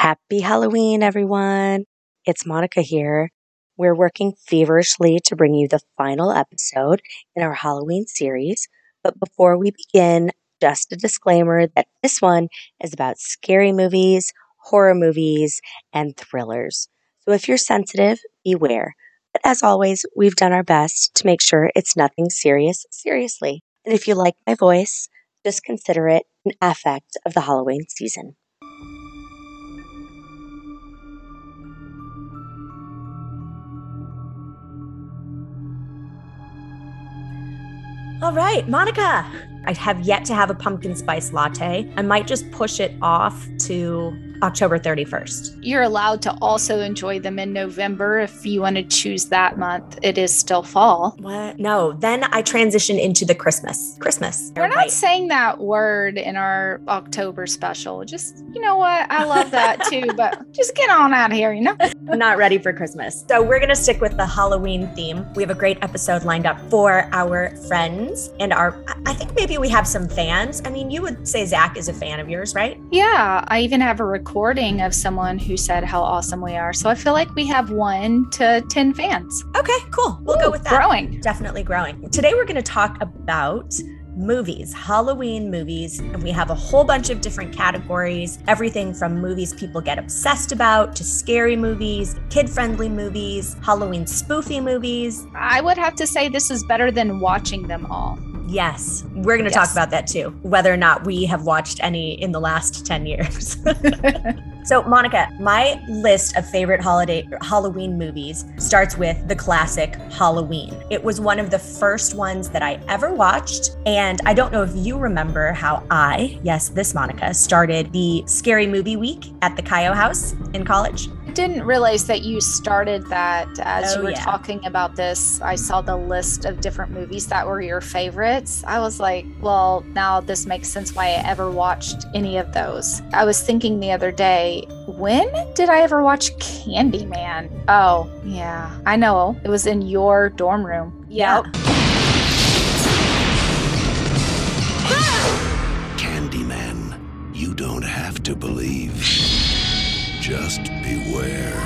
Happy Halloween, everyone. It's Monica here. We're working feverishly to bring you the final episode in our Halloween series. But before we begin, just a disclaimer that this one is about scary movies, horror movies, and thrillers. So if you're sensitive, beware. But as always, we've done our best to make sure it's nothing serious, seriously. And if you like my voice, just consider it an affect of the Halloween season. All right, Monica. I have yet to have a pumpkin spice latte. I might just push it off to October 31st. You're allowed to also enjoy them in November if you want to choose that month. It is still fall. What? No, then I transition into the Christmas. Christmas. We're not saying that word in our October special. Just, you know what? I love that too, but just get on out of here, you know? I'm not ready for Christmas. So we're going to stick with the Halloween theme. We have a great episode lined up for our friends and our, I think maybe we have some fans. I mean, you would say Zach is a fan of yours, right? Yeah. I even have a recording of someone who said how awesome we are. So I feel like we have one to 10 fans. Okay, cool. We'll Ooh, go with that. Growing. Definitely growing. Today we're going to talk about movies, Halloween movies, and we have a whole bunch of different categories everything from movies people get obsessed about to scary movies, kid friendly movies, Halloween spoofy movies. I would have to say this is better than watching them all. Yes, we're going to Yes. talk about that too, whether or not we have watched any in the last 10 years. so, Monica, my list of favorite holiday Halloween movies starts with the classic Halloween. It was one of the first ones that I ever watched, and I don't know if you remember how I, yes, this Monica, started the Scary Movie Week at the Cayo House in college. I didn't realize that you started that as Oh, you were yeah. talking about this. I saw the list of different movies that were your favorites. I was like, well, now this makes sense why I ever watched any of those. I was thinking the other day, when did I ever watch Candyman? Oh, yeah, I know. It was in your dorm room. Yeah. Candyman, you don't have to believe. Just beware.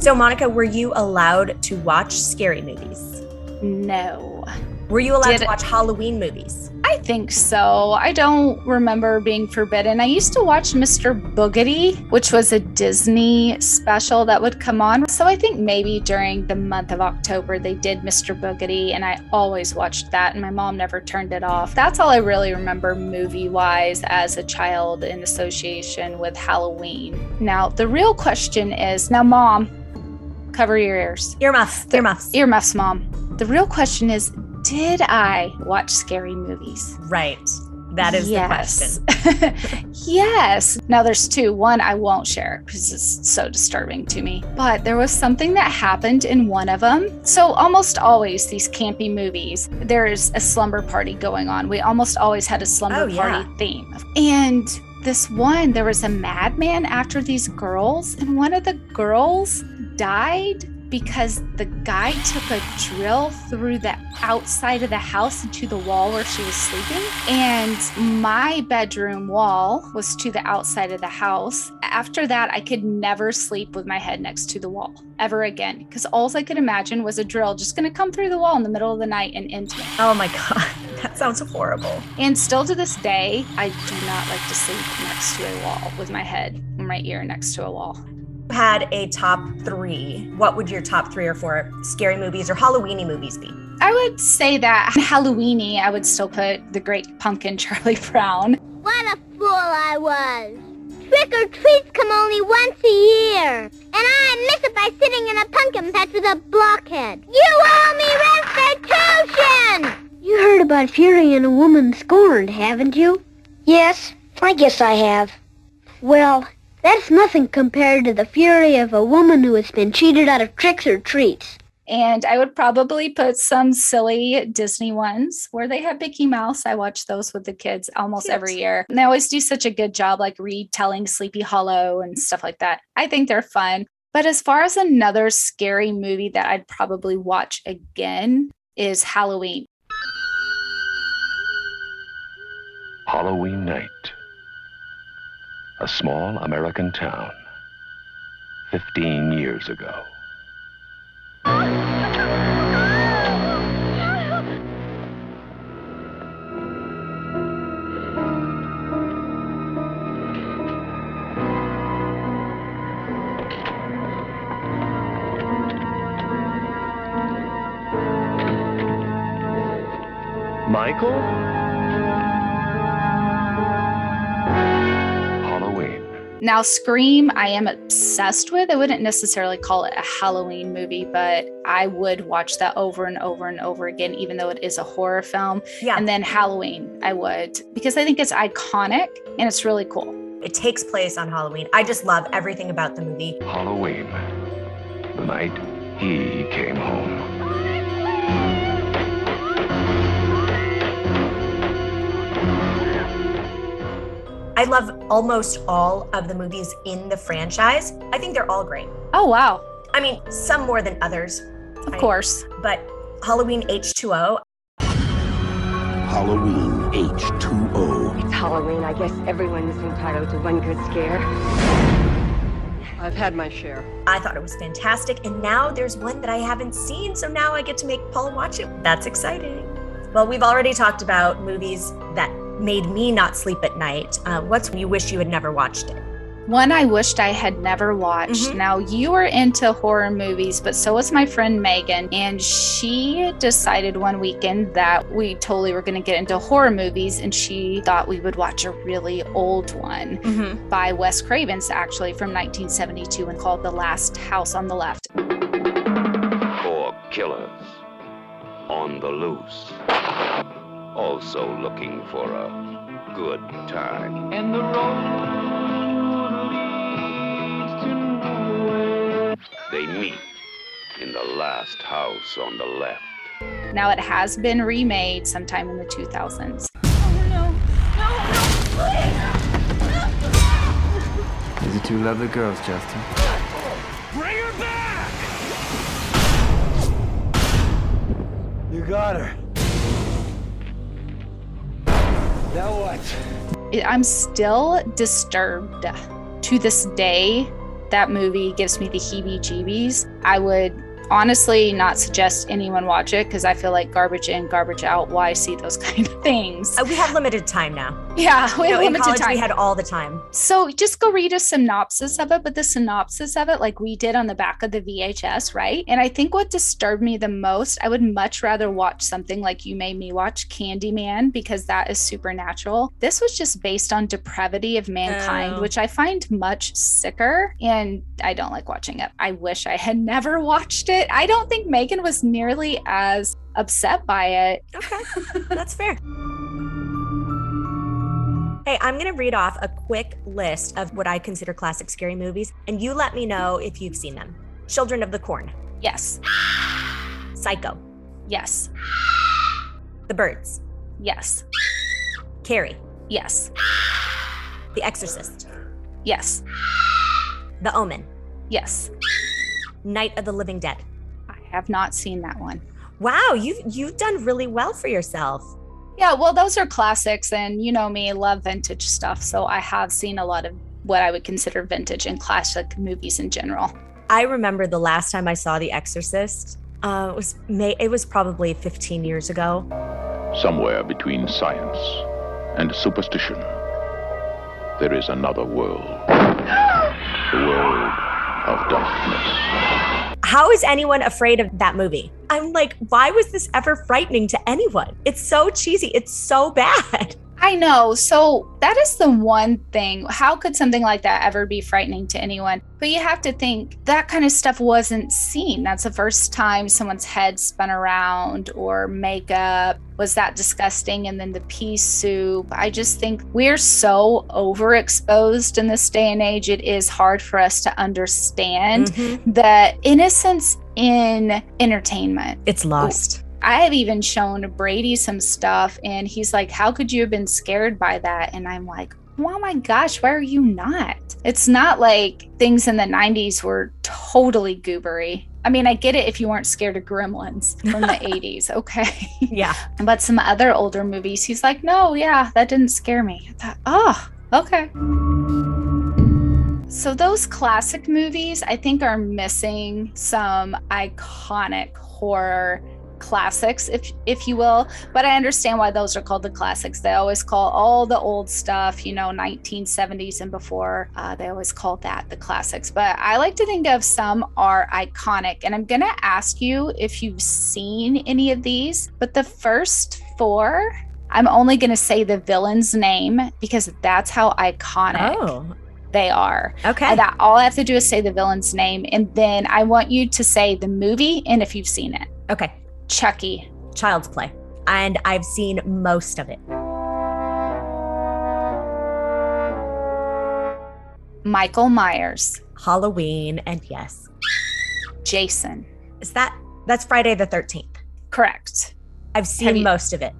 So, Monica, were you allowed to watch scary movies? No. Were you allowed Did- to watch Halloween movies? Think so. I don't remember being forbidden. I used to watch Mr. Boogedy, which was a Disney special that would come on. So I think maybe during the month of October they did Mr. Boogedy, and I always watched that, and my mom never turned it off. That's all I really remember movie wise as a child in association with Halloween. Now, the real question is now, mom, cover your ears. Earmuffs, earmuffs. Earmuffs, mom. The real question is did I watch scary movies? Right. That is Yes. the question. yes. Now there's two. One I won't share because it's so disturbing to me. But there was something that happened in one of them. So almost always these campy movies, there's a slumber party going on. We almost always had a slumber Oh, yeah. party theme. And this one, there was a madman after these girls, and one of the girls died because the guy took a drill through the outside of the house into the wall where she was sleeping. And my bedroom wall was to the outside of the house. After that, I could never sleep with my head next to the wall ever again because all I could imagine was a drill just going to come through the wall in the middle of the night and into me. Oh my God. That sounds horrible. And still to this day, I do not like to sleep next to a wall with my head or my ear next to a wall. You Had a top three. What would your top three or four scary movies or Halloweeny movies be? I would say that Halloweeny, I would still put the Great Pumpkin Charlie Brown. What a fool I was! Trick or treats come only once a year, and I miss it by sitting in a pumpkin patch with a blockhead. You owe me restitution! You heard about Fury and a woman scorned, haven't you? Yes, I guess I have. Well, that's nothing compared to the fury of a woman who has been cheated out of tricks or treats. And I would probably put some silly Disney ones where they have Mickey Mouse. I watch those with the kids almost Cute. every year. And they always do such a good job, like retelling Sleepy Hollow and stuff like that. I think they're fun. But as far as another scary movie that I'd probably watch again is Halloween. Halloween night. A small American town, 15 years ago. Michael? Now, Scream, I am obsessed with. I wouldn't necessarily call it a Halloween movie, but I would watch that over and over and over again, even though it is a horror film. Yeah. And then Halloween, I would, because I think it's iconic and it's really cool. It takes place on Halloween. I just love everything about the movie. Halloween. The night he came home. I love almost all of the movies in the franchise. I think they're all great. Oh, wow. I mean, some more than others, Of Right. course. but Halloween H2O, Halloween H2O. It's Halloween. I guess everyone is entitled to one good scare. I've had my share. I thought it was fantastic. And now there's one that I haven't seen. So now I get to make Paul watch it. That's exciting. Well, we've already talked about movies that made me not sleep at night. Uh, what's you wish you had never watched it? One I wished I had never watched. Mhm. Now, you are into horror movies, but so was my friend Megan. And she decided one weekend that we totally were going to get into horror movies. And she thought we would watch a really old one Mm-hmm. by Wes Cravens, actually from 1972, and called The Last House on the Left. Four killers on the loose. Also looking for a good time. And the road leads to nowhere. They meet in the last house on the left. Now, it has been remade sometime in the 2000s. These are two lovely girls, Justin. Bring her back! You got her. Now what? I'm still disturbed to this day. That movie gives me the heebie jeebies. I would honestly not suggest anyone watch it because I feel like garbage in, garbage out. Why see those kind of things? Uh, we have limited time now. Yeah, we have limited college, time. we had all the time. so just go read a synopsis of it, but the synopsis of it, like we did on the back of the VHS, right? And I think what disturbed me the most, I would much rather watch something like you made me watch Candyman because that is supernatural. This was just based on depravity of mankind, Oh. which I find much sicker, and I don't like watching it. I wish I had never watched it. I don't think Megan was nearly as upset by it. Okay, that's fair. Hey, I'm going to read off a quick list of what I consider classic scary movies, and you let me know if you've seen them. Children of the Corn, Yes, Psycho, yes, The Birds, yes, Carrie, yes, The Exorcist, yes, The Omen, yes. Night of the Living Dead. I have not seen that one. Wow, you've you've done really well for yourself. Yeah, well, those are classics, and you know me, love vintage stuff. So I have seen a lot of what I would consider vintage and classic movies in general. I remember the last time I saw The Exorcist. Uh, it was May. It was probably 15 years ago. Somewhere between science and superstition, there is another world. The world of darkness. How is anyone afraid of that movie? I'm like, why was this ever frightening to anyone? It's so cheesy. It's so bad. I know. So that is the one thing. How could something like that ever be frightening to anyone? But you have to think that kind of stuff wasn't seen. That's the first time someone's head spun around or makeup was that disgusting. And then the pea soup. I just think we're so overexposed in this day and age. It is hard for us to understand Mhm. the innocence in entertainment. It's lost. I have even shown Brady some stuff, and he's like, How could you have been scared by that? And I'm like, Oh my gosh, why are you not? It's not like things in the 90s were totally goobery. I mean, I get it if you weren't scared of gremlins from the 80s, okay. Yeah. but some other older movies, he's like, No, yeah, that didn't scare me. I thought, Oh, okay. So those classic movies, I think, are missing some iconic horror classics, if if you will. But I understand why those are called the classics. They always call all the old stuff, you know, 1970s and before. Uh, they always call that the classics. But I like to think of some are iconic, and I'm gonna ask you if you've seen any of these. But the first four. I'm only going to say the villain's name because that's how iconic Oh, they are. okay. And that all I have to do is say the villain's name, and then I want you to say the movie and if you've seen it. Okay. Chucky. Child's Play. And I've seen most of it. Michael Myers. Halloween, and yes. Jason. Is that that's Friday the 13th? Correct. I've seen you- most of it.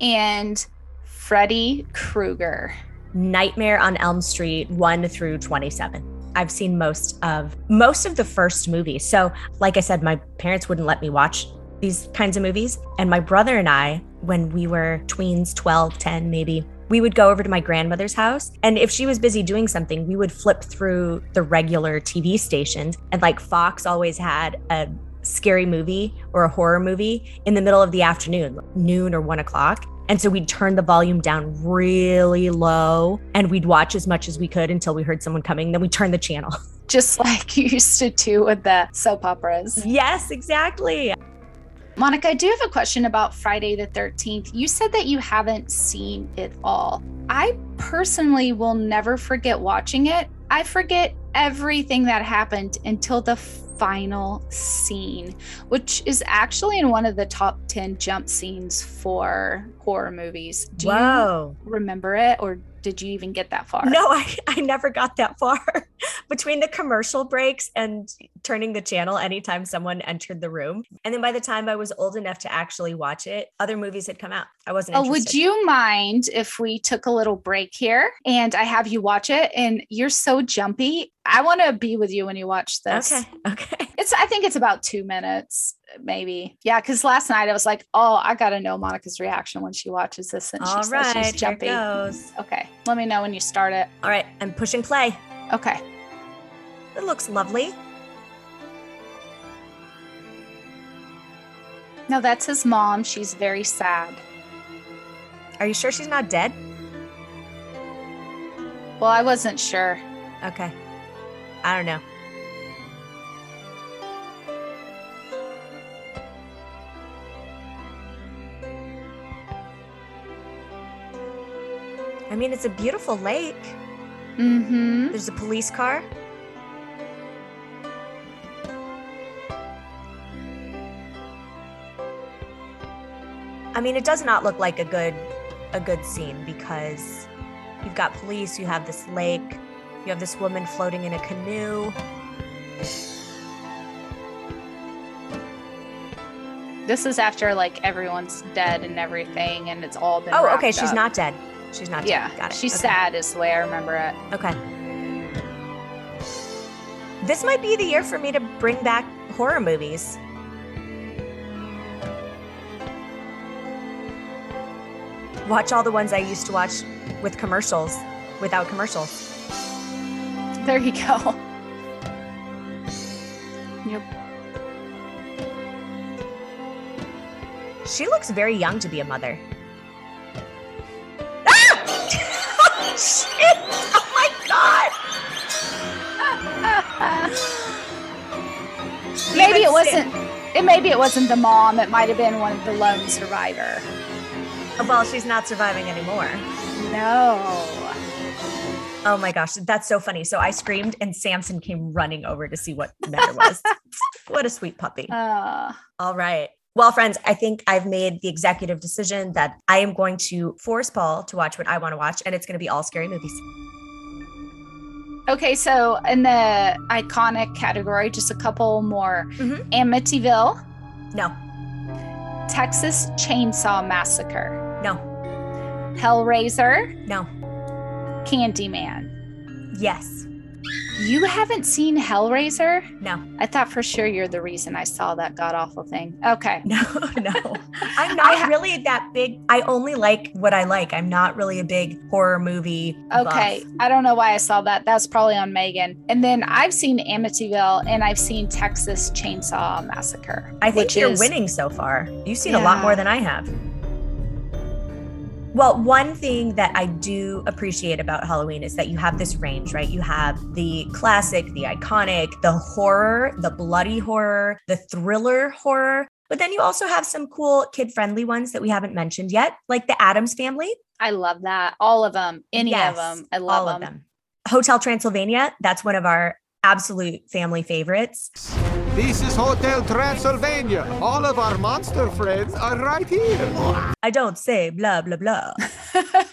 And Freddy Krueger. Nightmare on Elm Street 1 through 27. I've seen most of most of the first movie. So, like I said, my parents wouldn't let me watch these kinds of movies, and my brother and I when we were tweens, 12, 10 maybe, we would go over to my grandmother's house, and if she was busy doing something, we would flip through the regular TV stations, and like Fox always had a scary movie or a horror movie in the middle of the afternoon, noon or 1 o'clock. And so we'd turn the volume down really low and we'd watch as much as we could until we heard someone coming. Then we'd turn the channel. Just like you used to do with the soap operas. yes, exactly. Monica, I do have a question about Friday the 13th. You said that you haven't seen it all. I personally will never forget watching it. I forget everything that happened until the final scene, which is actually in one of the top 10 jump scenes for horror movies. Do Whoa. you remember it or did you even get that far? No, I, I never got that far. Between the commercial breaks and turning the channel anytime someone entered the room. And then by the time I was old enough to actually watch it, other movies had come out. I wasn't Oh, would you mind if we took a little break here and I have you watch it? And you're so jumpy. I want to be with you when you watch this. Okay. Okay. It's I think it's about two minutes, maybe. Yeah, because last night I was like, oh, I gotta know Monica's reaction when she watches this and All says right. she's Here jumpy. goes. Okay. Let me know when you start it. All right. I'm pushing play. Okay. It looks lovely. No, that's his mom. She's very sad. Are you sure she's not dead? Well, I wasn't sure. Okay. I don't know. I mean, it's a beautiful lake. Mm-hmm. There's a police car. I mean, it does not look like a good a good scene because you've got police, you have this lake, you have this woman floating in a canoe. This is after like everyone's dead and everything, and it's all been. Oh, okay, she's up. not dead. She's not Dead. Yeah. Got it. she's okay. sad is the way I remember it. Okay. This might be the year for me to bring back horror movies. Watch all the ones I used to watch with commercials, without commercials. There you go. Yep. She looks very young to be a mother. Ah! oh, shit! Oh my god! maybe it wasn't. It maybe it wasn't the mom. It might have been one of the lone survivor. Well, she's not surviving anymore. No. Oh my gosh, that's so funny. So I screamed, and Samson came running over to see what the matter was. what a sweet puppy. Uh, All right. Well, friends, I think I've made the executive decision that I am going to force Paul to watch what I want to watch, and it's going to be all scary movies. okay, so in the iconic category, just a couple more. Mhm. Amityville, No, Texas Chainsaw Massacre, no, Hellraiser, no. Candyman. Yes. You haven't seen Hellraiser? No. I thought for sure you're the reason I saw that god awful thing. Okay. No, no. I'm not really that big. I only like what I like. I'm not really a big horror movie. Okay. buff. I don't know why I saw that. That's probably on Megan. And then I've seen Amityville and I've seen Texas Chainsaw Massacre. I think you're is- winning so far. You've seen a lot more than I have. Well, one thing that I do appreciate about Halloween is that you have this range, right? You have the classic, the iconic, the horror, the bloody horror, the thriller horror, but then you also have some cool kid friendly ones that we haven't mentioned yet, like the Addams family. I love that. All of them. Any Yes, of them. I love all them. of them. Hotel Transylvania, that's one of our absolute family favorites. This is Hotel Transylvania. All of our monster friends are right here. I don't say blah, blah, blah.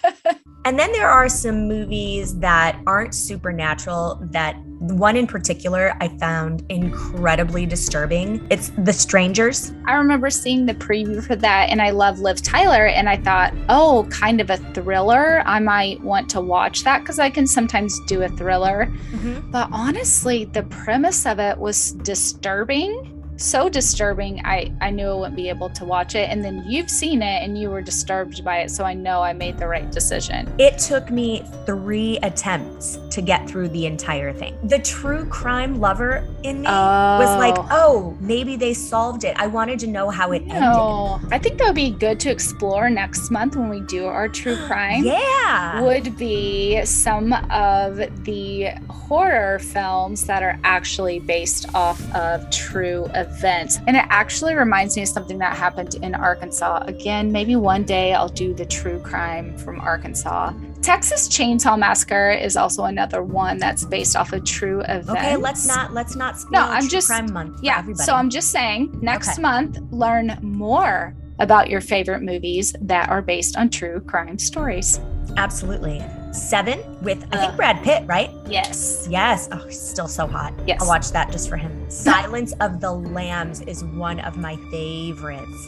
and then there are some movies that aren't supernatural that one in particular I found incredibly disturbing. It's The Strangers. I remember seeing the preview for that and I love Liv Tyler and I thought, oh, kind of a thriller. I might want to watch that because I can sometimes do a thriller. Mm-hmm. But honestly, the premise of it was disturbing. So disturbing, I, I knew I wouldn't be able to watch it. And then you've seen it and you were disturbed by it. So I know I made the right decision. It took me three attempts to get through the entire thing. The true crime lover in me was oh. like, Oh. oh, maybe they solved it. I wanted to know how it ended. I think that would be good to explore next month when we do our true crime. Yeah. Would be some of the horror films that are actually based off of true events. And it actually reminds me of something that happened in Arkansas. Again, maybe one day I'll do the true crime from Arkansas. Texas Chainsaw Massacre is also another one that's based off a true event. Okay, let's not let's not spoil No, I'm True just crime month. yeah. everybody. So I'm just saying, next Okay. month, learn more about your favorite movies that are based on true crime stories. Absolutely. Seven with I Uh. think Brad Pitt, right? Yes. Yes. Oh, he's still so hot. Yes. I'll watch that just for him. Silence of the Lambs is one of my favorites.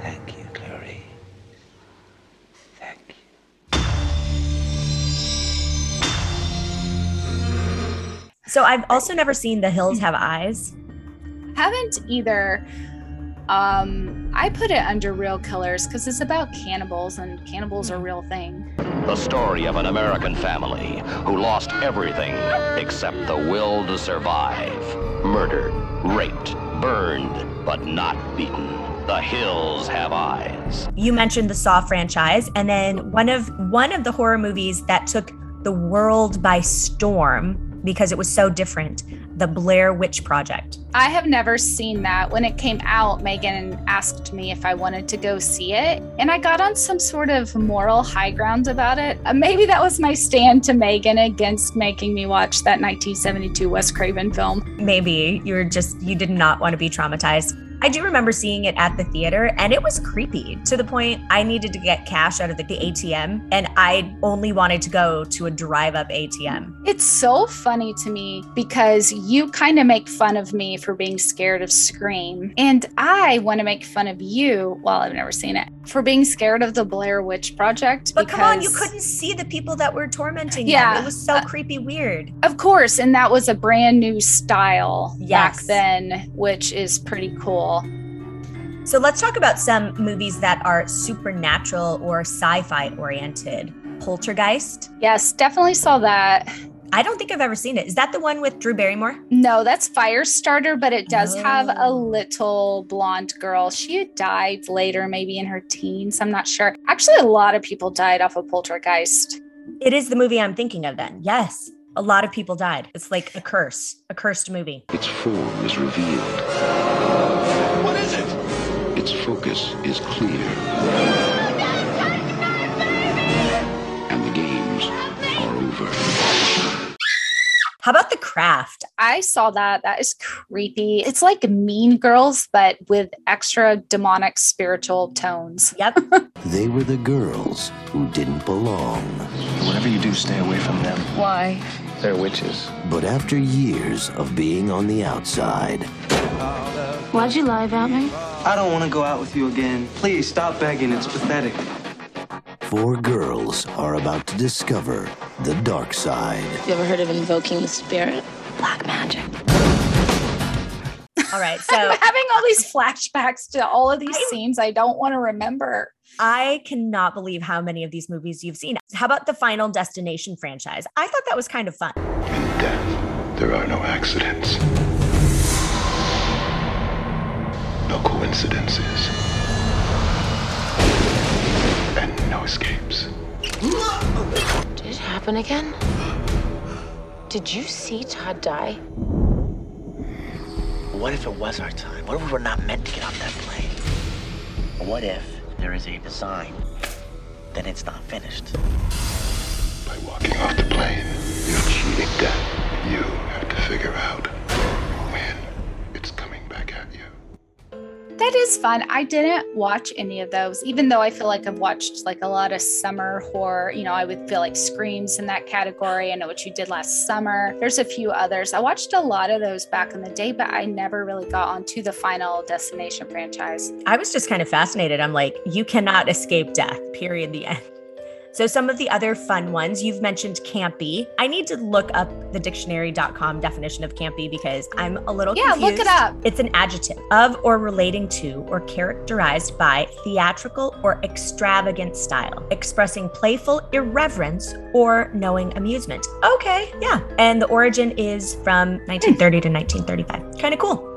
Thank you, Clary. Thank you. So I've also never seen The Hills Have Eyes. Haven't either. Um, I put it under real killers because it's about cannibals and cannibals are a real thing. The story of an American family who lost everything except the will to survive. Murdered, raped, burned, but not beaten. The hills have eyes. You mentioned the Saw franchise, and then one of one of the horror movies that took the world by storm because it was so different, the Blair Witch Project. I have never seen that. When it came out, Megan asked me if I wanted to go see it, and I got on some sort of moral high ground about it. Uh, Maybe that was my stand to Megan against making me watch that 1972 Wes Craven film. Maybe you were just you did not want to be traumatized. I do remember seeing it at the theater and it was creepy to the point I needed to get cash out of the, ATM and I only wanted to go to a drive up ATM. It's so funny to me because you kind of make fun of me for being scared of Scream. And I want to make fun of you, well, I've never seen it, for being scared of the Blair Witch Project. But come on, you couldn't see the people that were tormenting Yeah, them. It was so uh, creepy weird. Of course, and that was a brand new style back then, which is pretty cool. So let's talk about some movies that are supernatural or sci-fi oriented. Poltergeist. Yes, definitely saw that. I don't think I've ever seen it. Is that the one with Drew Barrymore? No, that's Firestarter, but it does have a Oh. little blonde girl. She died later, maybe in her teens. I'm not sure. Actually, a lot of people died off of Poltergeist. It is the movie I'm thinking of then. Yes. A lot of people died. It's like a curse, a cursed movie. Its form is revealed. What is it? Its focus is clear. How about The Craft? I saw that. That is creepy. It's like Mean Girls, but with extra demonic spiritual tones. Yep. They were the girls who didn't belong. Whatever you do, stay away from them. Why? They're witches. But after years of being on the outside, Why'd you lie about me? I don't want to go out with you again. Please stop begging. It's pathetic. Four girls are about to discover the dark side. You ever heard of invoking the spirit? Black magic. All right. So I'm having all these flashbacks to all of these scenes I don't want to remember. I cannot believe how many of these movies you've seen. How about the Final Destination franchise? I thought that was kind of fun. In death, there are no accidents, no coincidences, and no escapes. Did it happen again? Did you see Todd die? What if it was our time? What if we were not meant to get off that plane? What if there is a design that it's not finished? By walking off the plane, you're cheating death. You have to figure out That is fun. I didn't watch any of those, even though I feel like I've watched like a lot of summer horror. You know, I would feel like Screams in that category. I know what you did last summer. There's a few others. I watched a lot of those back in the day, but I never really got onto the Final Destination franchise. I was just kind of fascinated. I'm like, you cannot escape death, period, the end. So, some of the other fun ones you've mentioned campy. I need to look up the dictionary.com definition of campy because I'm a little Yeah, confused. look it up. It's an adjective of or relating to or characterized by theatrical or extravagant style, expressing playful irreverence or knowing amusement. Okay, yeah. And the origin is from 1930 to 1935. Kind of cool.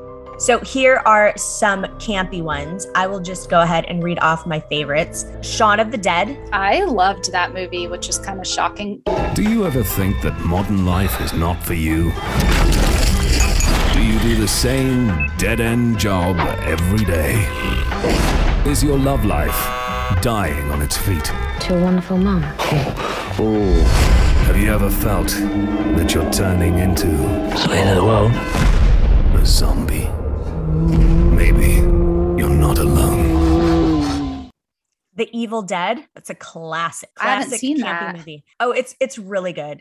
So here are some campy ones. I will just go ahead and read off my favorites. Shaun of the Dead. I loved that movie, which is kind of shocking. Do you ever think that modern life is not for you? Do you do the same dead end job every day? Is your love life dying on its feet? To a wonderful mom. Oh. Have you ever felt that you're turning into Slave of the world? a zombie? Maybe you're not alone. The Evil Dead. That's a classic. I haven't seen that. movie. Oh, it's it's really good.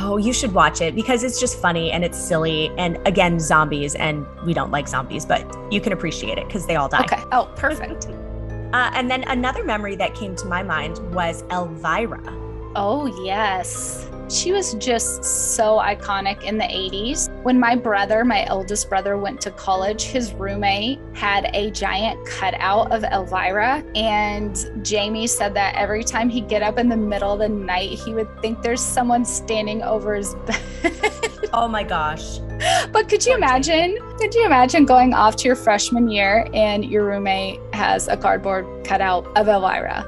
Oh, you should watch it because it's just funny and it's silly. And again, zombies, and we don't like zombies, but you can appreciate it because they all die. Okay. Oh, perfect. Uh, and then another memory that came to my mind was Elvira. Oh, yes. She was just so iconic in the 80s. When my brother, my eldest brother, went to college, his roommate had a giant cutout of Elvira. And Jamie said that every time he'd get up in the middle of the night, he would think there's someone standing over his bed. Oh my gosh. But could you imagine? Could you imagine going off to your freshman year and your roommate has a cardboard cutout of Elvira?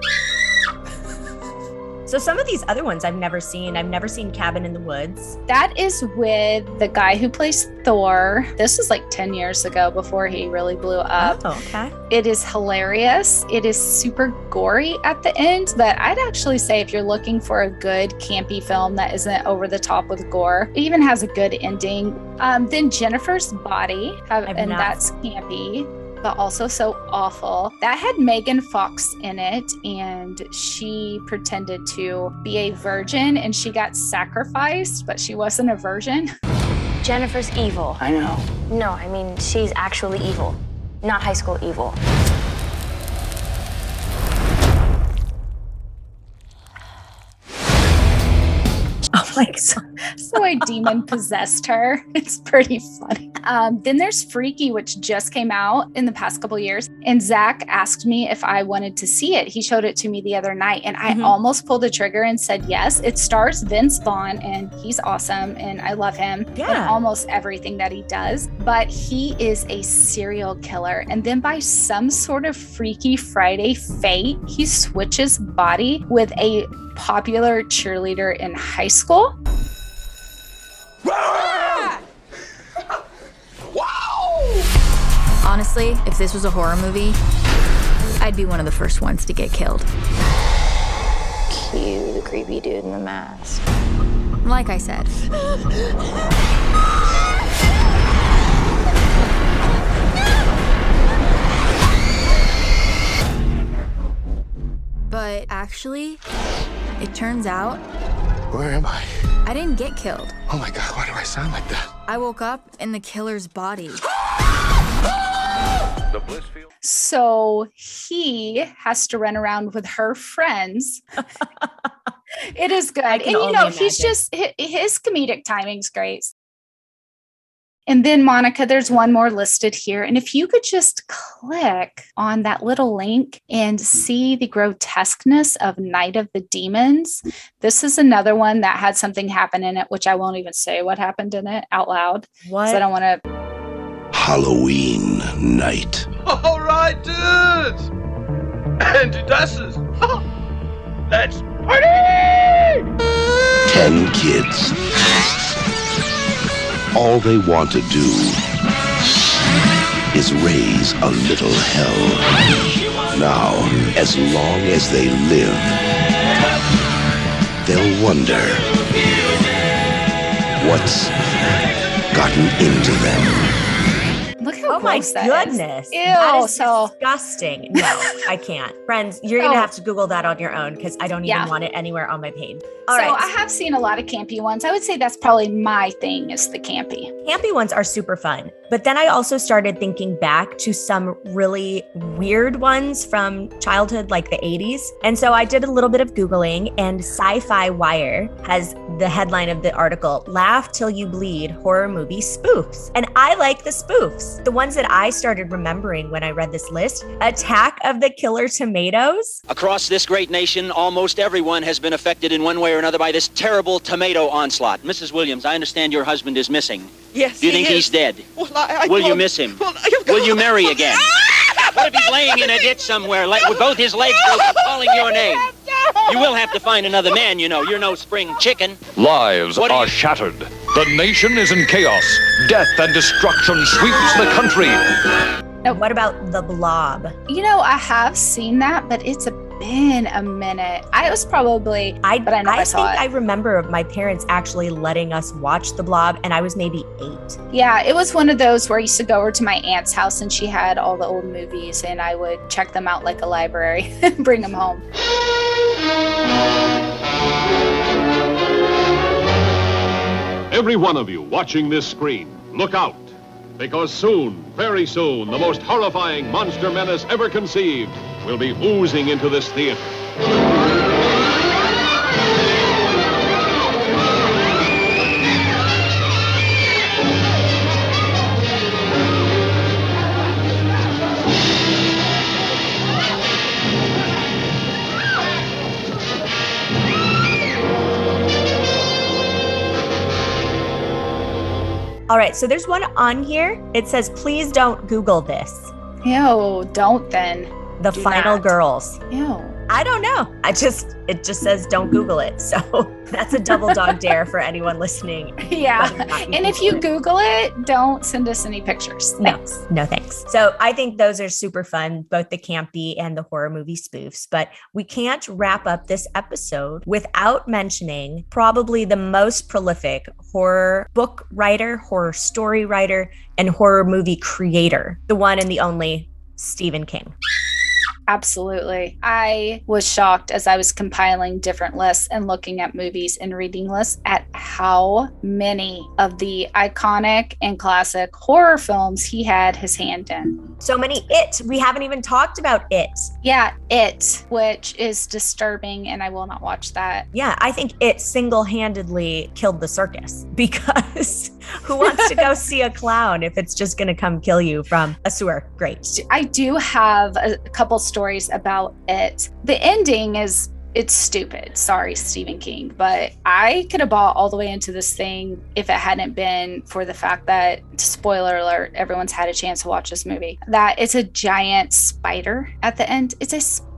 So some of these other ones I've never seen. I've never seen Cabin in the Woods. That is with the guy who plays Thor. This was like 10 years ago before he really blew up. Oh, okay. It is hilarious. It is super gory at the end, but I'd actually say if you're looking for a good campy film that isn't over the top with gore, it even has a good ending. Um, then Jennifer's Body, have, and not- that's campy. But also so awful. That had Megan Fox in it, and she pretended to be a virgin and she got sacrificed, but she wasn't a virgin. Jennifer's evil. I know. No, I mean, she's actually evil, not high school evil. God. so a demon possessed her. It's pretty funny. Um, then there's Freaky, which just came out in the past couple years. And Zach asked me if I wanted to see it. He showed it to me the other night, and I Mhm. almost pulled the trigger and said yes. It stars Vince Vaughn, and he's awesome, and I love him Yeah. almost everything that he does. But he is a serial killer. And then by some sort of Freaky Friday fate, he switches body with a popular cheerleader in high school. Honestly, if this was a horror movie, I'd be one of the first ones to get killed. Cue the creepy dude in the mask. Like I said. But actually, it turns out Where am I? I didn't get killed. Oh my god, why do I sound like that? I woke up in the killer's body. So he has to run around with her friends. it is good. And you only know, he's just his comedic timing's great. And then Monica, there's one more listed here. And if you could just click on that little link and see the grotesqueness of Night of the Demons, this is another one that had something happen in it, which I won't even say what happened in it out loud. 'cause What? I don't want to Halloween night. All right, dudes. And Dusses. Let's party! Ten kids. All they want to do is raise a little hell. Now, as long as they live, they'll wonder what's gotten into them. Oh my that is. goodness. Ew. That is so disgusting. No, I can't. Friends, you're gonna have to Google that on your own because I don't even Yeah. want it anywhere on my page. All so right. I have seen a lot of campy ones. I would say that's probably my thing is the campy. Campy ones are super fun. But then I also started thinking back to some really weird ones from childhood, like the 80s. And so I did a little bit of Googling, and Syfy Wire has the headline of the article Laugh Till You Bleed Horror Movie Spoofs. And I like the spoofs. The ones that I started remembering when I read this list Attack of the Killer Tomatoes. Across this great nation, almost everyone has been affected in one way or another by this terrible tomato onslaught. Mrs. Williams, I understand your husband is missing. Yes. Do you he think is. he's dead? Well, I, I Will you miss him? Well, I- Will you marry again? what if he's laying in a ditch somewhere, like, with both his legs broken, calling your name? You will have to find another man, you know. You're no spring chicken. Lives What do are you- shattered. The nation is in chaos. Death and destruction sweeps the country. Now, What about The Blob? You know, I have seen that, but it's a, been a minute. I was probably, I, but I know I, I saw think it. I remember my parents actually letting us watch The Blob, and I was maybe eight. yeah, it was one of those where I used to go over to my aunt's house and she had all the old movies, and I would check them out like a library and bring them home. Every one of you watching this screen, look out. Because soon, very soon, the most horrifying monster menace ever conceived will be oozing into this theater. Right, so there's one on here. It says, please don't Google this. Ew, don't then. The Do Final not. Girls. Ew. I don't know. I just, it just says don't Google it. So that's a double dog dare for anyone listening. Yeah. Whether or not you And if you Google it, don't send us any pictures. No, no thanks. So I think those are super fun, both the campy and the horror movie spoofs. But we can't wrap up this episode without mentioning probably the most prolific horror book writer, horror story writer, and horror movie creator, the one and the only Stephen King. Absolutely. I was shocked as I was compiling different lists and looking at movies and reading lists at how many of the iconic and classic horror films he had his hand in. So many it. We haven't even talked about it. Yeah, It, which is disturbing, and I will not watch that. Yeah, I think it single handedly killed the circus because who wants to go see a clown if it's just going to come kill you from a sewer? Great. I do have a couple stories about it. The ending is it's stupid. Sorry, Stephen King, but I could have bought all the way into this thing if it hadn't been for the fact that spoiler alert, everyone's had a chance to watch this movie. That it's a giant spider at the end. It's a spider.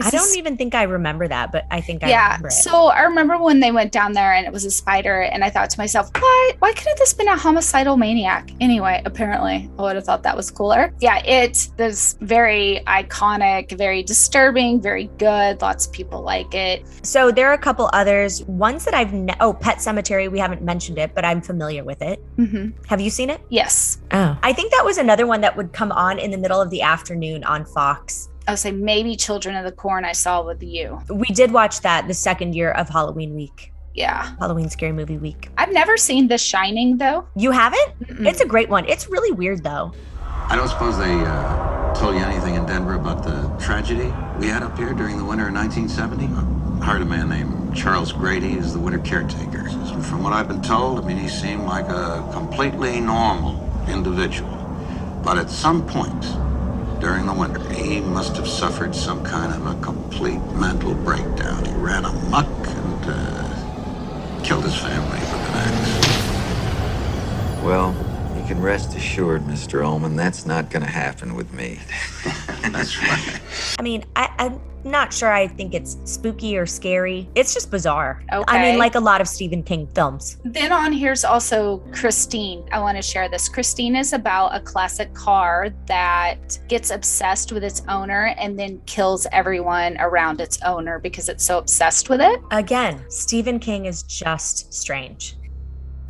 I It's don't even think I remember that, but I think I yeah. remember it. So I remember when they went down there and it was a spider, and I thought to myself, why why couldn't this been a homicidal maniac? Anyway, apparently I would have thought that was cooler. Yeah, it is this very iconic, very disturbing, very good. Lots of people like it. So there are a couple others. Ones that I've ne- oh Pet Sematary. We haven't mentioned it, but I'm familiar with it. hmm Have you seen it? Yes. Oh, I think that was another one that would come on in the middle of the afternoon on Fox. I would say maybe Children of the Corn I saw with you. We did watch that the second year of Halloween week. Yeah. Halloween Scary Movie Week. I've never seen The Shining though. You haven't? It's a great one. It's really weird though. I don't suppose they uh, told you anything in Denver about the tragedy we had up here during the winter of 1970? I hired a man named Charles Grady as the winter caretaker. From what I've been told, I mean, he seemed like a completely normal individual. But at some point during the winter, he must have suffered some kind of a complete mental breakdown. He ran amok and uh, killed his family with an axe. Well, you can rest assured, Mr. Ullman, that's not going to happen with me. that's right. I mean, I, I'm not sure I think it's spooky or scary. It's just bizarre. Okay. I mean, like a lot of Stephen King films. Then on here's also Christine. I want to share this. Christine is about a classic car that gets obsessed with its owner and then kills everyone around its owner because it's so obsessed with it. Again, Stephen King is just strange.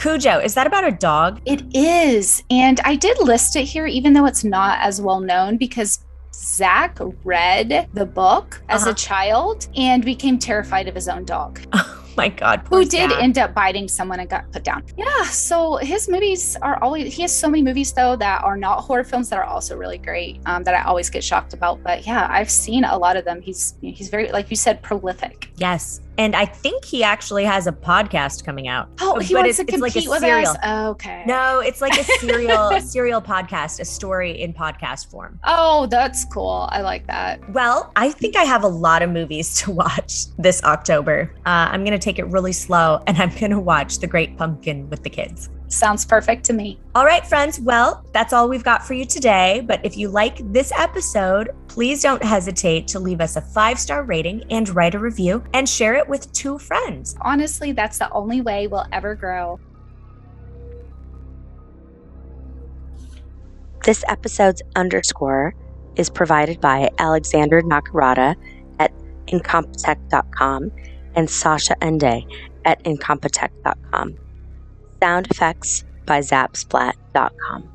Cujo, is that about a dog? It is. And I did list it here, even though it's not as well known, because Zach read the book as Uh-huh. a child and became terrified of his own dog. Oh my God. Who did end up biting someone and got put down. Yeah. So his movies are always, he has so many movies, though, that are not horror films that are also really great um, that I always get shocked about. But yeah, I've seen a lot of them. He's, he's very, like you said, prolific. Yes. And I think he actually has a podcast coming out. Oh, he But wants it's- to it's like a compete with serial. us. Oh, okay. No, it's like a serial serial podcast, a story in podcast form. Oh, that's cool. I like that. Well, I think I have a lot of movies to watch this October. Uh, I'm going to take it really slow and I'm going to watch The Great Pumpkin with the kids. Sounds perfect to me. All right, friends. Well, that's all we've got for you today. But if you like this episode, please don't hesitate to leave us a five star rating and write a review and share it with two friends. Honestly, that's the only way we'll ever grow. This episode's underscore is provided by Alexander Nakarada at incompetech.com and Sascha Ende at incompetech.com. Sound effects by zapsplat.com.